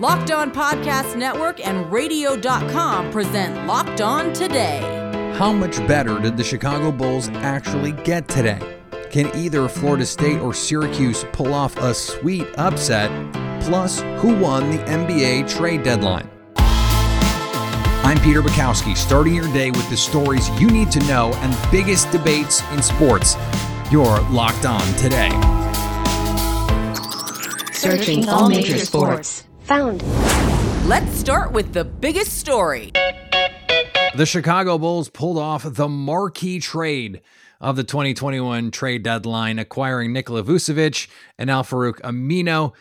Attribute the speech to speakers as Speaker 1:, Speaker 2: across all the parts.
Speaker 1: Locked On Podcast Network and Radio.com present Locked On Today.
Speaker 2: How much better did the Chicago Bulls actually get today? Can either Florida State or Syracuse pull off a sweet upset? Plus, who won the NBA trade deadline? I'm Peter Bukowski, starting your day with the stories you need to know and biggest debates in sports. You're locked on today.
Speaker 3: Searching all major sports. Found.
Speaker 1: Let's start with the biggest story.
Speaker 2: The Chicago Bulls pulled off the marquee trade of the 2021 trade deadline, acquiring Nikola Vucevic and Al-Farouq Aminu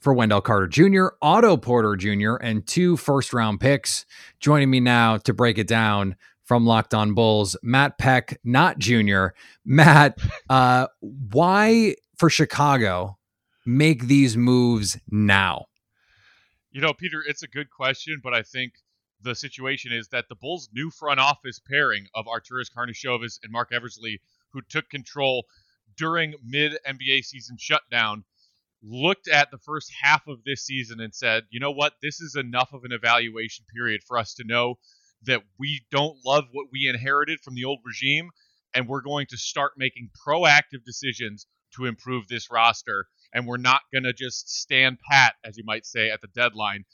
Speaker 2: for Wendell Carter Jr., Otto Porter Jr., and two first round picks. Joining me now to break it down from Locked On Bulls, Matt Peck, not Jr. Matt, uh, why for Chicago make these moves now?
Speaker 4: You know, Peter, it's a good question, but I think the situation is that the Bulls' new front office pairing of Arturas Karnisovas and Marc Eversley, who took control during mid NBA season shutdown, looked at the first half of this season and said, you know what, this is enough of an evaluation period for us to know that we don't love what we inherited from the old regime, and we're going to start making proactive decisions to improve this roster. And we're not going to just stand pat, as you might say, at the deadline.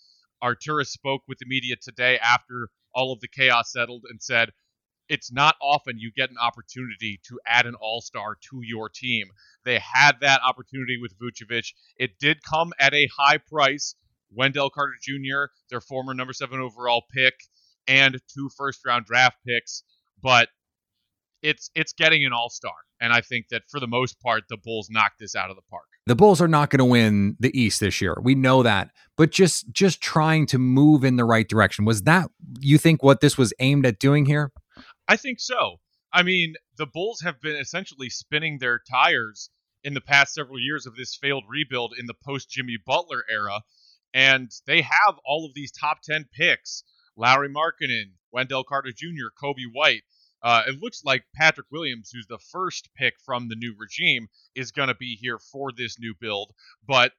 Speaker 4: Arturas spoke with the media today after all of the chaos settled and said, it's not often you get an opportunity to add an all star to your team. They had that opportunity with Vucevic. It did come at a high price. Wendell Carter Jr., their former number seven overall pick, and two first round draft picks, but it's it's getting an all star. And I think that for the most part, the Bulls knocked this out of the park.
Speaker 2: The Bulls are not going to win the East this year. We know that. But just just trying to move in the right direction. Was that you think what this was aimed at doing here?
Speaker 4: I think so. I mean, the Bulls have been essentially spinning their tires in the past several years of this failed rebuild in the post Jimmy Butler era. And they have all of these top 10 picks Lauri Markkanen, Wendell Carter Jr., Coby White. Uh, it looks like Patrick Williams, who's the first pick from the new regime, is going to be here for this new build. But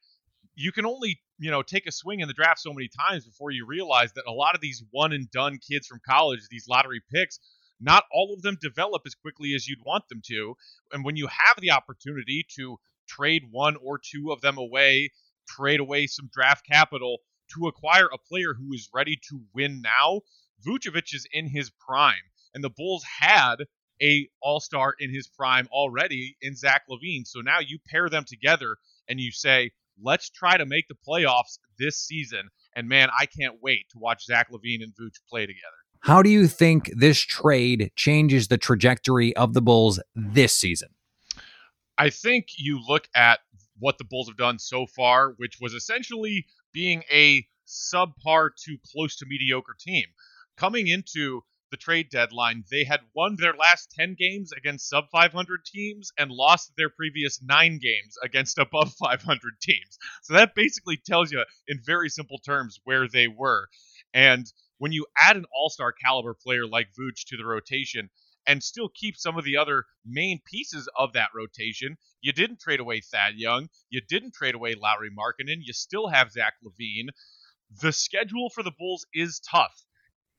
Speaker 4: you can only, you know, take a swing in the draft so many times before you realize that a lot of these one and done kids from college, these lottery picks, not all of them develop as quickly as you'd want them to. And when you have the opportunity to trade one or two of them away, trade away some draft capital to acquire a player who is ready to win now, Vucevic is in his prime. And the Bulls had a all-star in his prime already in Zach LaVine. So now you pair them together and you say, let's try to make the playoffs this season. And man, I can't wait to watch Zach LaVine and Vooch play together.
Speaker 2: How do you think this trade changes the trajectory of the Bulls this season?
Speaker 4: I think you look at what the Bulls have done so far, which was essentially being a subpar to close to mediocre team. Coming into the trade deadline, they had won their last 10 games against sub 500 teams and lost their previous nine games against above 500 teams. So that basically tells you, in very simple terms, where they were. And when you add an all-star caliber player like Vooch to the rotation and still keep some of the other main pieces of that rotation, you didn't trade away Thad Young, you didn't trade away Lauri Markkanen, you still have Zach LaVine. The schedule for the Bulls is tough.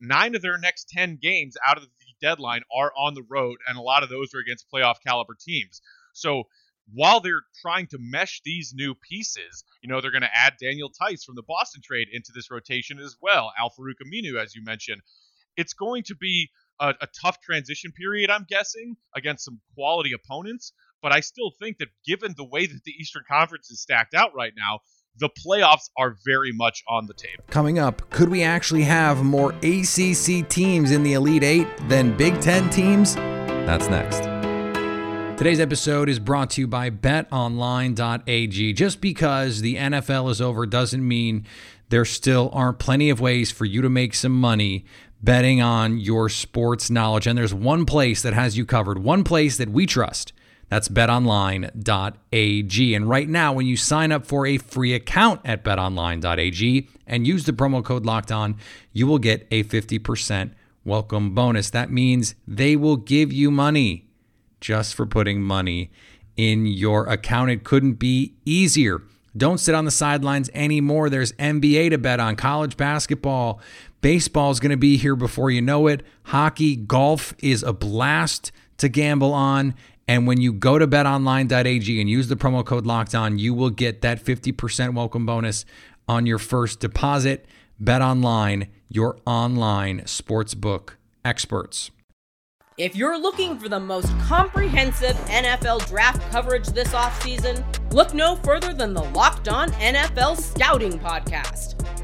Speaker 4: Nine of their next 10 games out of the deadline are on the road, and a lot of those are against playoff caliber teams. So while they're trying to mesh these new pieces, you know, they're going to add Daniel Theis from the Boston trade into this rotation as well. Al-Farouq Aminu, as you mentioned. It's going to be a, a, tough transition period, I'm guessing, against some quality opponents. But I still think that given the way that the Eastern Conference is stacked out right now, the playoffs are very much on the table.
Speaker 2: Coming up, could we actually have more ACC teams in the Elite Eight than Big Ten teams? That's next. Today's episode is brought to you by betonline.ag. Just because the NFL is over doesn't mean there still aren't plenty of ways for you to make some money betting on your sports knowledge. And there's one place that has you covered, one place that we trust. That's betonline.ag. And right now, when you sign up for a free account at betonline.ag and use the promo code locked on, you will get a 50% welcome bonus. That means they will give you money just for putting money in your account. It couldn't be easier. Don't sit on the sidelines anymore. There's NBA to bet on, college basketball. Baseball is going to be here before you know it. Hockey, golf is a blast to gamble on. And when you go to betonline.ag and use the promo code locked on, you will get that 50% welcome bonus on your first deposit. BetOnline, your online sportsbook experts.
Speaker 1: If you're looking for the most comprehensive NFL draft coverage this offseason, look no further than the Locked On NFL Scouting Podcast.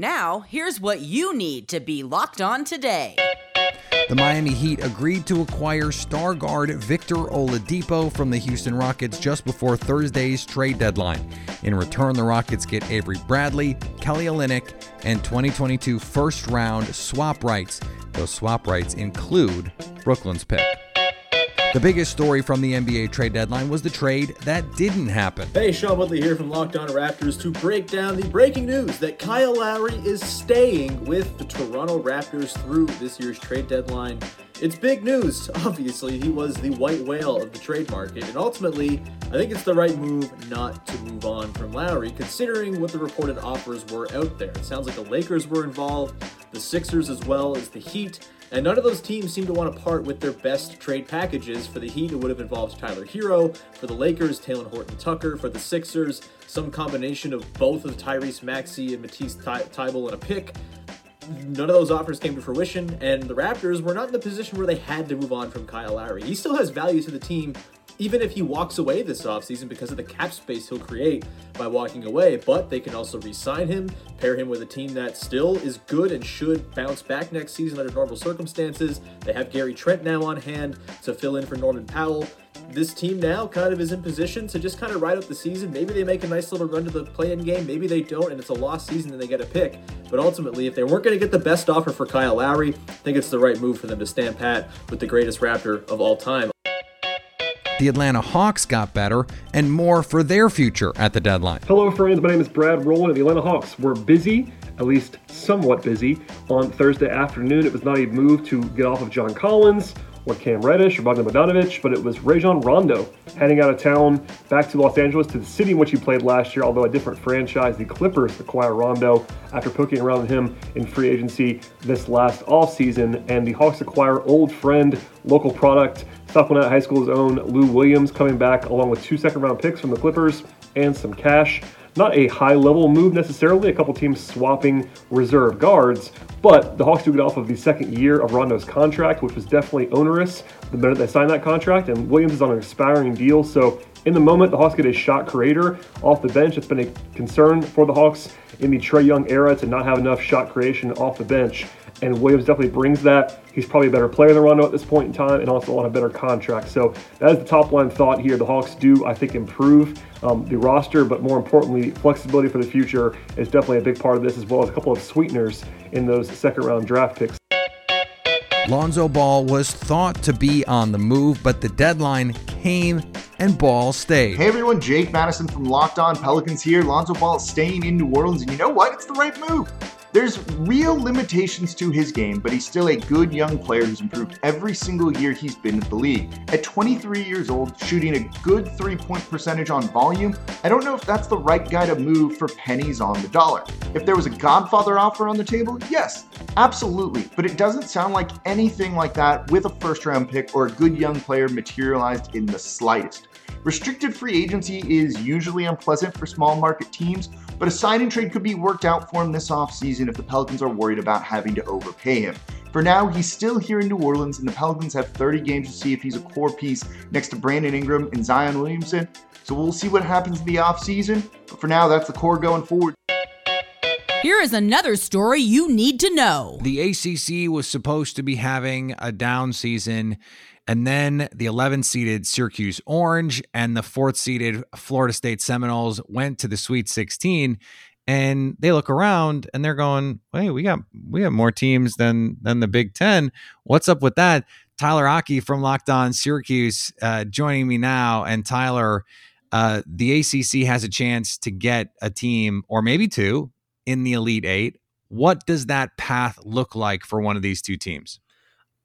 Speaker 1: Now, here's what you need to be locked on today.
Speaker 2: The Miami Heat agreed to acquire star guard Victor Oladipo from the Houston Rockets just before Thursday's trade deadline. In return, the Rockets get Avery Bradley, Kelly Olynyk, and 2022 first round swap rights. Those swap rights include Brooklyn's pick. The biggest story from the NBA trade deadline was the trade that didn't happen.
Speaker 5: Hey, Sean Woodley here from Locked On Raptors to break down the breaking news that Kyle Lowry is staying with the Toronto Raptors through this year's trade deadline. It's big news. Obviously, he was the white whale of the trade market, and ultimately, I think it's the right move not to move on from Lowry, considering what the reported offers were out there. It sounds like the Lakers were involved, the Sixers as well as the Heat. And none of those teams seem to want to part with their best trade packages. For the Heat, it would have involved Tyler Herro. For the Lakers, Talen Horton Tucker. For the Sixers, some combination of both of Tyrese Maxey and Matisse Ty- and a pick. None of those offers came to fruition, and the Raptors were not in the position where they had to move on from Kyle Lowry. He still has value to the team, even if he walks away this offseason because of the cap space he'll create by walking away. But they can also re sign him, pair him with a team that still is good and should bounce back next season under normal circumstances. They have Gary Trent now on hand to fill in for Norman Powell. This team now kind of is in position to just kind of ride out the season. Maybe they make a nice little run to the play in game. Maybe they don't, and it's a lost season and they get a pick. But ultimately, if they weren't going to get the best offer for Kyle Lowry, I think it's the right move for them to stand pat with the greatest Raptor of all time.
Speaker 2: The Atlanta Hawks got better and more for their future at the deadline.
Speaker 6: Hello, friends. My name is Brad Rowland of the Atlanta Hawks. We're busy, at least somewhat busy. On Thursday afternoon, it was not a move to get off of John Collins or Cam Reddish or Bogdan Bogdanovic, but it was Rajon Rondo heading out of town back to Los Angeles to the city in which he played last year, although a different franchise. The Clippers acquire Rondo after poking around with him in free agency this last offseason, and the Hawks acquire old friend, local product, South Gwinnett High School's own Lou Williams coming back along with two second round picks from the Clippers and some cash. Not a high level move necessarily, a couple teams swapping reserve guards, but the Hawks do get off of the second year of Rondo's contract, which was definitely onerous the minute they signed that contract, and Williams is on an expiring deal, so in the moment, the Hawks get a shot creator off the bench. It's been a concern for the Hawks in the Trae Young era to not have enough shot creation off the bench and Williams definitely brings that. He's probably a better player than Rondo at this point in time, and also on a better contract. So that is the top line thought here. The Hawks do, I think, improve um, the roster, but more importantly, flexibility for the future is definitely a big part of this, as well as a couple of sweeteners in those second round draft picks.
Speaker 2: Lonzo Ball was thought to be on the move, but the deadline came and Ball stayed.
Speaker 7: Hey everyone, Jake Madison from Locked On Pelicans here. Lonzo Ball is staying in New Orleans, and you know what? It's the right move. There's real limitations to his game, but he's still a good young player who's improved every single year he's been in the league. At 23 years old, shooting a good three point percentage on volume, I don't know if that's the right guy to move for pennies on the dollar. If there was a Godfather offer on the table, yes, Absolutely, but it doesn't sound like anything like that with a first round pick or a good young player materialized in the slightest. Restricted free agency is usually unpleasant for small market teams, but a sign and trade could be worked out for him this offseason if the Pelicans are worried about having to overpay him. For now, he's still here in New Orleans, and the Pelicans have 30 games to see if he's a core piece next to Brandon Ingram and Zion Williamson. So we'll see what happens in the offseason. But for now, that's the core going forward.
Speaker 8: Here is another story you need to know.
Speaker 2: The ACC was supposed to be having a down season and then the 11 seeded Syracuse Orange and the fourth seeded Florida State Seminoles went to the Sweet 16 and they look around and they're going, "Hey, we got we have more teams than than the Big 10. What's up with that?" Tyler Aki from Locked On Syracuse uh, joining me now and Tyler uh, the ACC has a chance to get a team or maybe two in the Elite 8. What does that path look like for one of these two teams?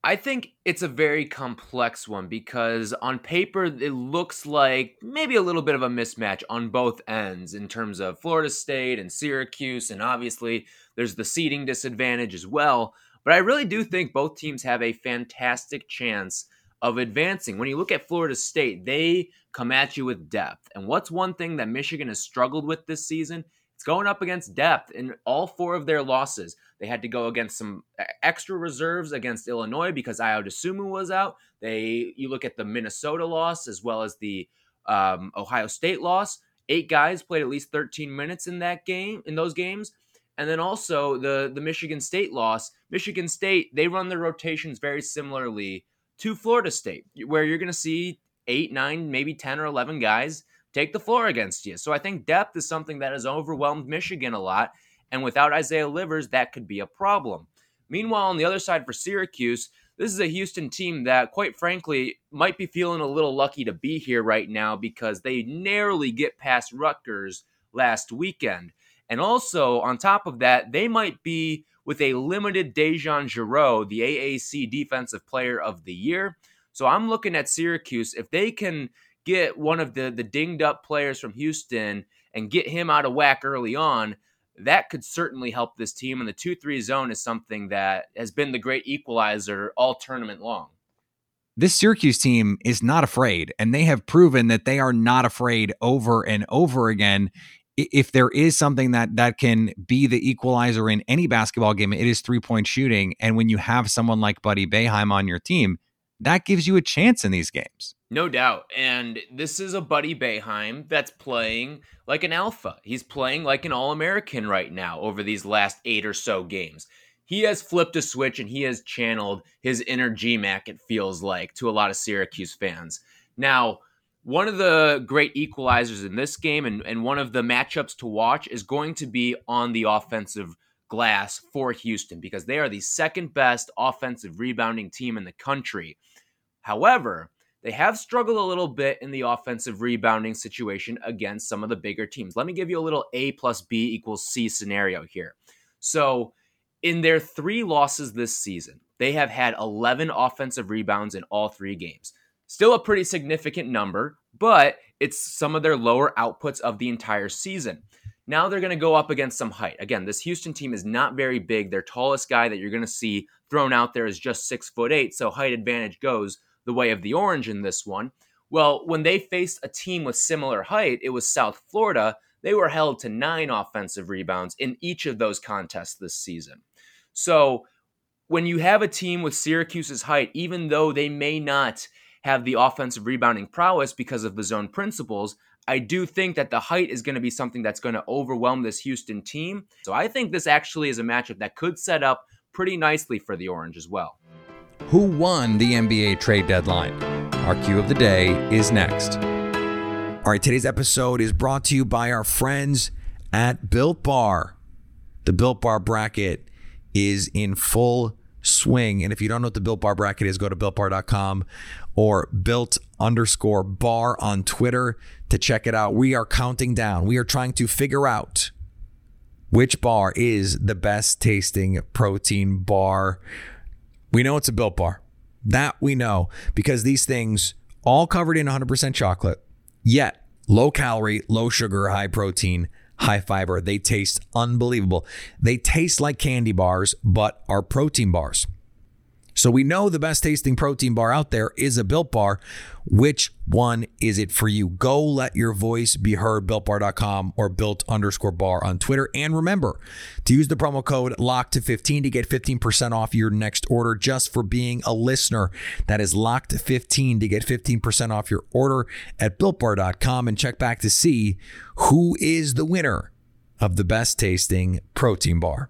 Speaker 9: I think it's a very complex one because on paper it looks like maybe a little bit of a mismatch on both ends in terms of Florida State and Syracuse, and obviously there's the seeding disadvantage as well. But I really do think both teams have a fantastic chance of advancing. When you look at Florida State, they come at you with depth. And what's one thing that Michigan has struggled with this season? It's going up against depth in all four of their losses. They had to go against some extra reserves against Illinois because Ayo Dosunmu was out. They you look at the Minnesota loss as well as the um, Ohio State loss. Eight guys played at least 13 minutes in that game in those games. And then also the the Michigan State loss. Michigan State they run their rotations very similarly to Florida State, where you're going to see eight, nine, maybe 10 or 11 guys take the floor against you. So I think depth is something that has overwhelmed Michigan a lot. And without Isaiah Livers, that could be a problem. Meanwhile, on the other side for Syracuse, this is a Houston team that, quite frankly, might be feeling a little lucky to be here right now because they narrowly get past Rutgers last weekend. And also, on top of that, they might be with a limited DeJon Jarreau, the AAC Defensive Player of the Year. So I'm looking at Syracuse. If they can get one of the, the dinged up players from Houston and get him out of whack early on, that could certainly help this team. And the 2 3 zone is something that has been the great equalizer all tournament long.
Speaker 2: This Syracuse team is not afraid, and they have proven that they are not afraid over and over again. If there is something that that can be the equalizer in any basketball game, it is three point shooting. And when you have someone like Buddy Boeheim on your team, that gives you a chance in these games.
Speaker 9: No doubt. And this is a Buddy Boeheim that's playing like an alpha. He's playing like an All American right now over these last eight or so games. He has flipped a switch and he has channeled his inner GMAC, it feels like, to a lot of Syracuse fans. Now, one of the great equalizers in this game and, and one of the matchups to watch is going to be on the offensive glass for Houston because they are the second best offensive rebounding team in the country. However, they have struggled a little bit in the offensive rebounding situation against some of the bigger teams. Let me give you a little A plus B equals C scenario here. So, in their three losses this season, they have had 11 offensive rebounds in all three games. Still a pretty significant number, but it's some of their lower outputs of the entire season. Now they're going to go up against some height. Again, this Houston team is not very big. Their tallest guy that you're going to see thrown out there is just six foot eight, so height advantage goes the way of the orange in this one. Well, when they faced a team with similar height, it was South Florida. They were held to nine offensive rebounds in each of those contests this season. So when you have a team with Syracuse's height, even though they may not have the offensive rebounding prowess because of the zone principles, I do think that the height is going to be something that's going to overwhelm this Houston team. So I think this actually is a matchup that could set up pretty nicely for the Orange as well.
Speaker 2: Who won the NBA trade deadline? Our Q of the day is next. All right, today's episode is brought to you by our friends at Built Bar. The Built Bar bracket is in full swing. And if you don't know what the Built Bar bracket is, go to builtbar.com or built underscore bar on Twitter to check it out. We are counting down. We are trying to figure out which bar is the best tasting protein bar we know it's a built bar. That we know because these things all covered in 100% chocolate, yet low calorie, low sugar, high protein, high fiber. They taste unbelievable. They taste like candy bars, but are protein bars. So we know the best tasting protein bar out there is a Built Bar. Which one is it for you? Go let your voice be heard, builtbar.com or built underscore bar on Twitter. And remember to use the promo code LOCK to 15 to get 15% off your next order just for being a listener. That is locked 15 to get 15% off your order at builtbar.com and check back to see who is the winner of the best tasting protein bar.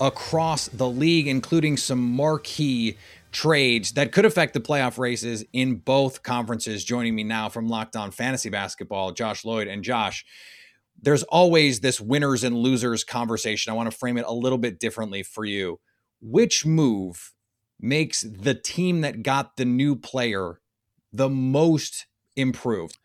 Speaker 2: across the league, including some marquee trades that could affect the playoff races in both conferences. Joining me now from Locked On Fantasy Basketball, Josh Lloyd. And Josh, there's always this winners and losers conversation. I want to frame it a little bit differently for you. Which move makes the team that got the new player the most improved?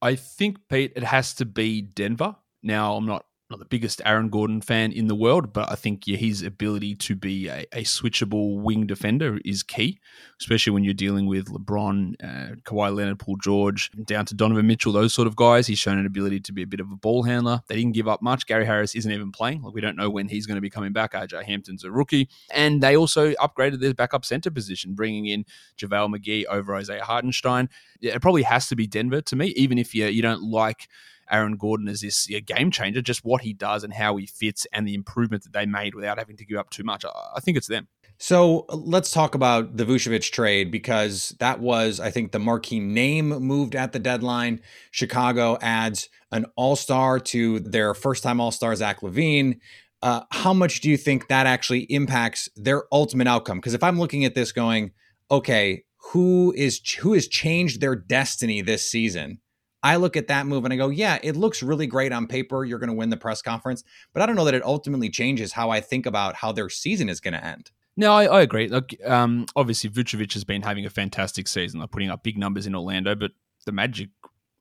Speaker 10: I think, Pete, it has to be Denver. Now, I'm not not the biggest Aaron Gordon fan in the world, but I think yeah, his ability to be a, a switchable wing defender is key, especially when you're dealing with LeBron, uh, Kawhi Leonard, Paul George, down to Donovan Mitchell, those sort of guys. He's shown an ability to be a bit of a ball handler. They didn't give up much. Gary Harris isn't even playing. Like we don't know when he's going to be coming back. RJ Hampton's a rookie, and they also upgraded their backup center position, bringing in JaVale McGee over Isaiah Hartenstein. Yeah, it probably has to be Denver to me, even if you you don't like Aaron Gordon as this a game changer, just what he does and how he fits and the improvement that they made without having to give up too much. I think it's them.
Speaker 2: So let's talk about the Vucevic trade because that was, I think, the marquee name moved at the deadline. Chicago adds an all star to their first time all star, Zach LaVine. Uh, how much do you think that actually impacts their ultimate outcome? Because if I'm looking at this going, okay, who is who has changed their destiny this season? I look at that move and I go, yeah, it looks really great on paper. You're going to win the press conference, but I don't know that it ultimately changes how I think about how their season is going to end.
Speaker 10: No, I, I agree. Look, um, obviously Vucevic has been having a fantastic season. They're putting up big numbers in Orlando, but the Magic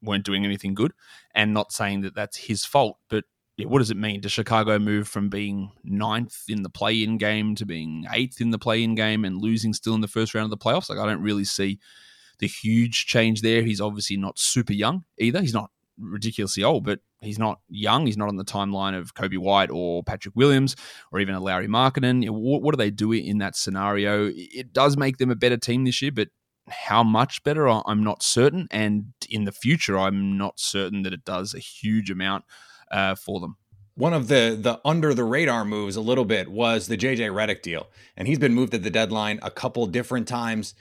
Speaker 10: weren't doing anything good. And not saying that that's his fault, but yeah, what does it mean? Does Chicago move from being ninth in the play-in game to being eighth in the play-in game and losing still in the first round of the playoffs? Like I don't really see the huge change there. He's obviously not super young either. He's not ridiculously old, but he's not young. He's not on the timeline of Coby White or Patrick Williams or even a Lauri Markkanen. What, do they do in that scenario? It does make them a better team this year, but how much better, I'm not certain. And in the future, I'm not certain that it does a huge amount uh, for them.
Speaker 2: One of the the under the radar moves a little bit was the JJ Redick deal, and he's been moved at the deadline a couple different times.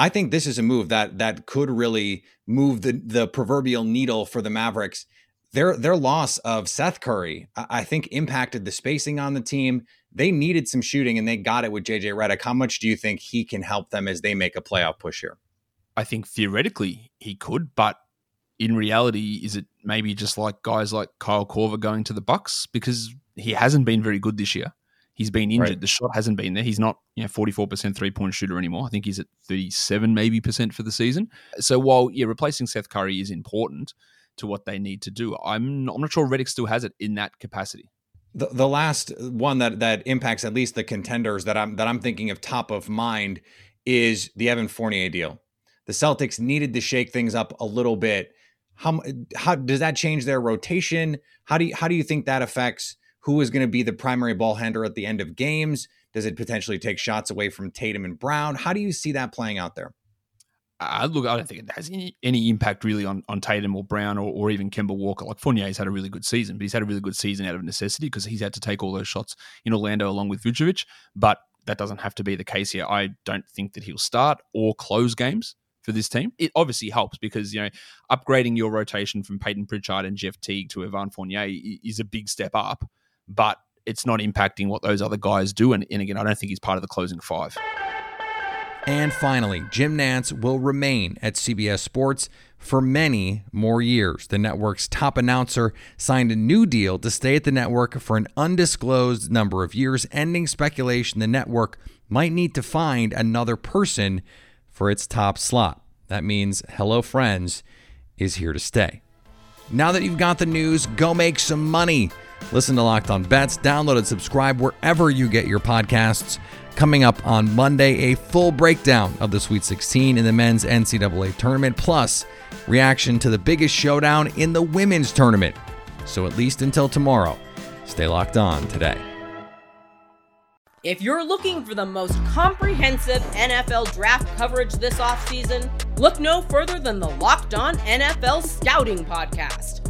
Speaker 2: I think this is a move that that could really move the the proverbial needle for the Mavericks. Their their loss of Seth Curry, I think, impacted the spacing on the team. They needed some shooting, and they got it with JJ Redick. How much do you think he can help them as they make a playoff push here?
Speaker 10: I think theoretically he could, but in reality, is it maybe just like guys like Kyle Korver going to the Bucks because he hasn't been very good this year. He's been injured. Right. The shot hasn't been there. He's not, you know, 44% three point shooter anymore. I think he's at 37 maybe percent for the season. So while, yeah, replacing Seth Curry is important to what they need to do, I'm not, I'm not sure Redick still has it in that capacity.
Speaker 2: The, the last one that that impacts at least the contenders that I'm that I'm thinking of top of mind is the Evan Fournier deal. The Celtics needed to shake things up a little bit. How how does that change their rotation? How do you, how do you think that affects who is going to be the primary ball handler at the end of games? Does it potentially take shots away from Tatum and Brown? How do you see that playing out there?
Speaker 10: Uh, look, I don't think it has any, any impact really on, on Tatum or Brown or, or even Kemba Walker. Like Fournier's had a really good season, but he's had a really good season out of necessity because he's had to take all those shots in Orlando along with Vucevic. But that doesn't have to be the case here. I don't think that he'll start or close games for this team. It obviously helps because, you know, upgrading your rotation from Payton Pritchard and Jeff Teague to Evan Fournier is a big step up, but it's not impacting what those other guys do. And, and again, I don't think he's part of the closing five.
Speaker 2: And finally, Jim Nantz will remain at CBS Sports for many more years. The network's top announcer signed a new deal to stay at the network for an undisclosed number of years, ending speculation the network might need to find another person for its top slot. That means Hello Friends is here to stay. Now that you've got the news, go make some money. Listen to Locked On Bets, download and subscribe wherever you get your podcasts. Coming up on Monday, a full breakdown of the Sweet 16 in the men's NCAA tournament, plus reaction to the biggest showdown in the women's tournament. So, at least until tomorrow, stay locked on today.
Speaker 1: If you're looking for the most comprehensive NFL draft coverage this offseason, look no further than the Locked On NFL Scouting Podcast.